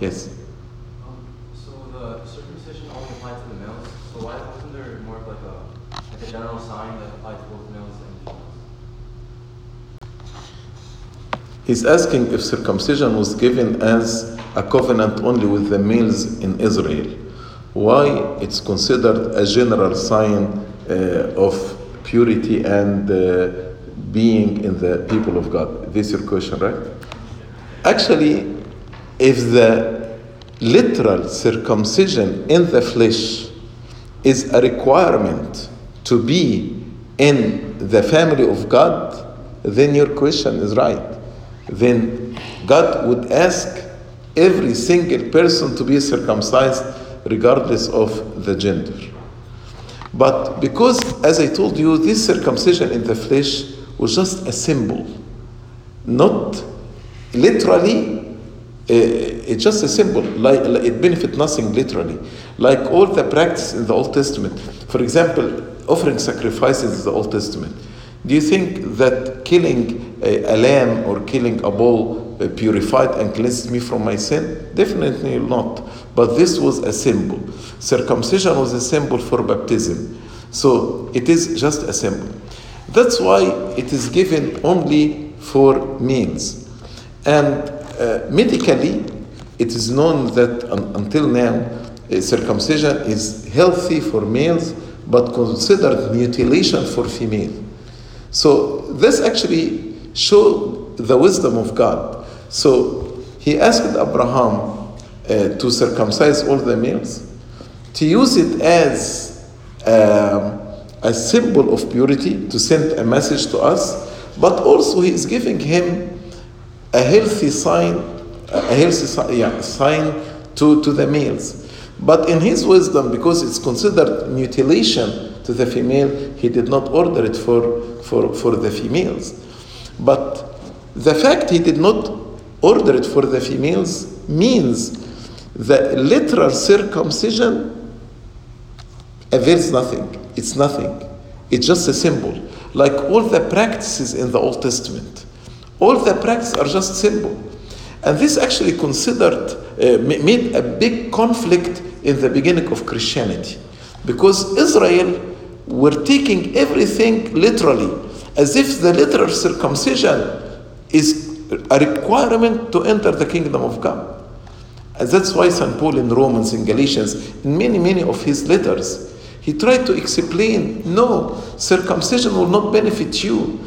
Yes. Um, so the circumcision only applied to the males. So why wasn't there more of like a like a general sign that applied to both males and females? He's asking if circumcision was given as a covenant only with the males in Israel. Why it's considered a general sign uh, of purity and uh, being in the people of God? This is your question, right? Actually, if the literal circumcision in the flesh is a requirement to be in the family of God, then your question is right. Then God would ask every single person to be circumcised regardless of the gender. But because, as I told you, this circumcision in the flesh was just a symbol, not literally it's just a symbol. Like, it benefit nothing literally. Like all the practice in the old testament for example offering sacrifices in the old testament. Do you think that killing a, a lamb or killing a bull uh, purified and cleansed me from my sin? Definitely not. But this was a symbol. Circumcision was a symbol for baptism. So it is just a symbol. That's why it is given only for males and uh, medically, it is known that un- until now, uh, circumcision is healthy for males, but considered mutilation for female. So this actually showed the wisdom of God. So he asked Abraham uh, to circumcise all the males, to use it as um, a symbol of purity, to send a message to us, but also he is giving him a healthy sign, a healthy si- yeah, sign to, to the males. But in his wisdom, because it's considered mutilation to the female, he did not order it for, for, for the females. But the fact he did not order it for the females means the literal circumcision avails nothing. It's nothing. It's just a symbol. Like all the practices in the Old Testament. All the practices are just symbol. And this actually considered, uh, made a big conflict in the beginning of Christianity. Because Israel were taking everything literally, as if the literal circumcision is a requirement to enter the kingdom of God. And that's why St. Paul in Romans and Galatians, in many, many of his letters, he tried to explain no, circumcision will not benefit you.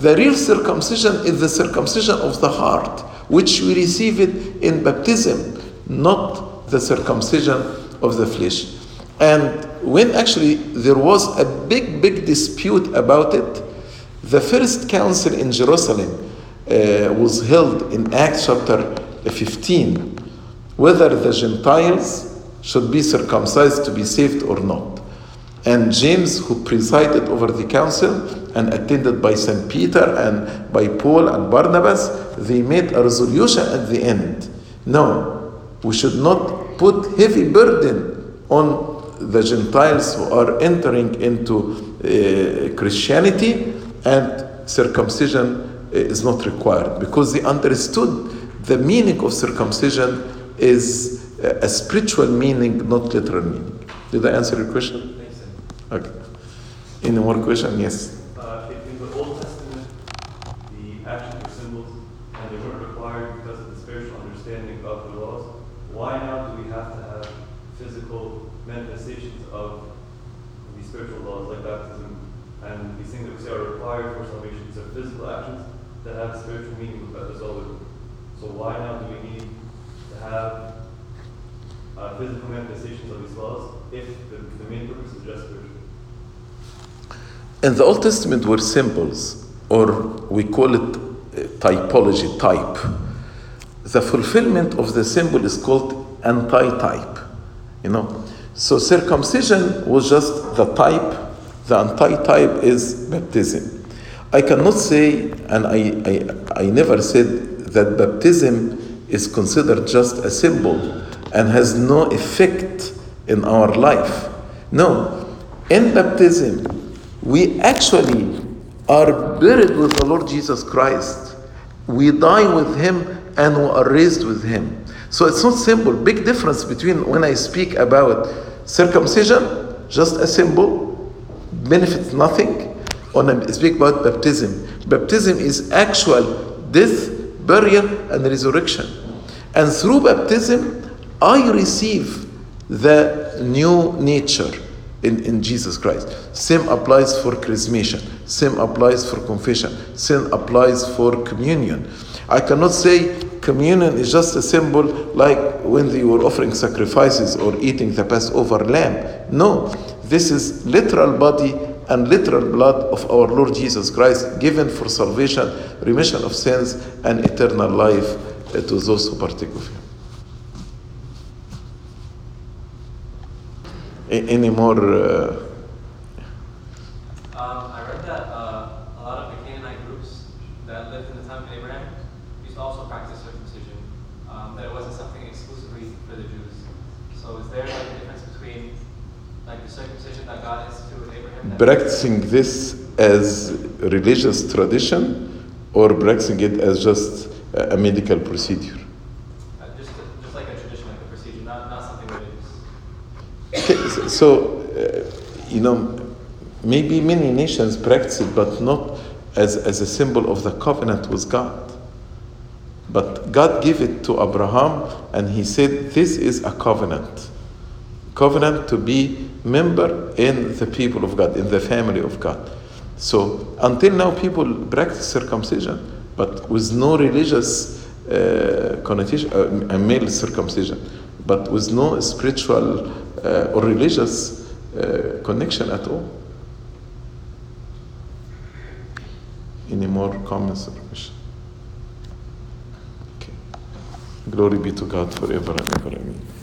The real circumcision is the circumcision of the heart, which we receive it in baptism, not the circumcision of the flesh. And when actually there was a big, big dispute about it, the first council in Jerusalem uh, was held in Acts chapter 15 whether the Gentiles should be circumcised to be saved or not. And James, who presided over the council and attended by St. Peter and by Paul and Barnabas, they made a resolution at the end. No, we should not put heavy burden on the Gentiles who are entering into uh, Christianity and circumcision is not required because they understood the meaning of circumcision is a spiritual meaning, not literal meaning. Did I answer your question? Okay. Any more question? Yes. Uh, in, in the Old Testament, the actions were symbols, and they weren't required because of the spiritual understanding of the laws. Why now do we have to have physical manifestations of the spiritual laws like baptism and these things that are required for salvation? These are physical actions that have spiritual meaning that with them. So why now do we need to have uh, physical manifestations of these laws if the, the main purpose is just spiritual? In the Old Testament were symbols, or we call it uh, typology, type. The fulfillment of the symbol is called anti-type. You know, so circumcision was just the type. The anti-type is baptism. I cannot say, and I, I, I never said that baptism is considered just a symbol and has no effect in our life. No, in baptism, we actually are buried with the Lord Jesus Christ. We die with Him and we are raised with Him. So it's not simple. Big difference between when I speak about circumcision, just a symbol, benefits nothing, when I speak about baptism. Baptism is actual death, burial, and resurrection. And through baptism, I receive the new nature in, in Jesus Christ. Same applies for chrismation, same applies for confession, same applies for communion. I cannot say communion is just a symbol like when you were offering sacrifices or eating the Passover lamb. No, this is literal body and literal blood of our Lord Jesus Christ given for salvation, remission of sins, and eternal life to those who partake of Him. Any more? Uh, Um, I read that uh, a lot of the Canaanite groups that lived in the time of Abraham used to also practice circumcision. Um, that it wasn't something exclusively for the Jews. So is there like a difference between like the circumcision that God instituted with Abraham? that- practicing this as religious tradition or practicing it as just a medical procedure? Uh, just, just like a tradition, like a procedure, not, not something. Okay, So, uh, you know, maybe many nations practice it, but not as, as a symbol of the covenant with God. But God gave it to Abraham, and he said, This is a covenant. Covenant to be member in the people of God, in the family of God. So until now, people practice circumcision, but with no religious uh, connotation, uh, male circumcision, but with no spiritual uh, or religious uh, connection at all. Any more comments or questions? Okay. Glory be to God forever and ever. Amen.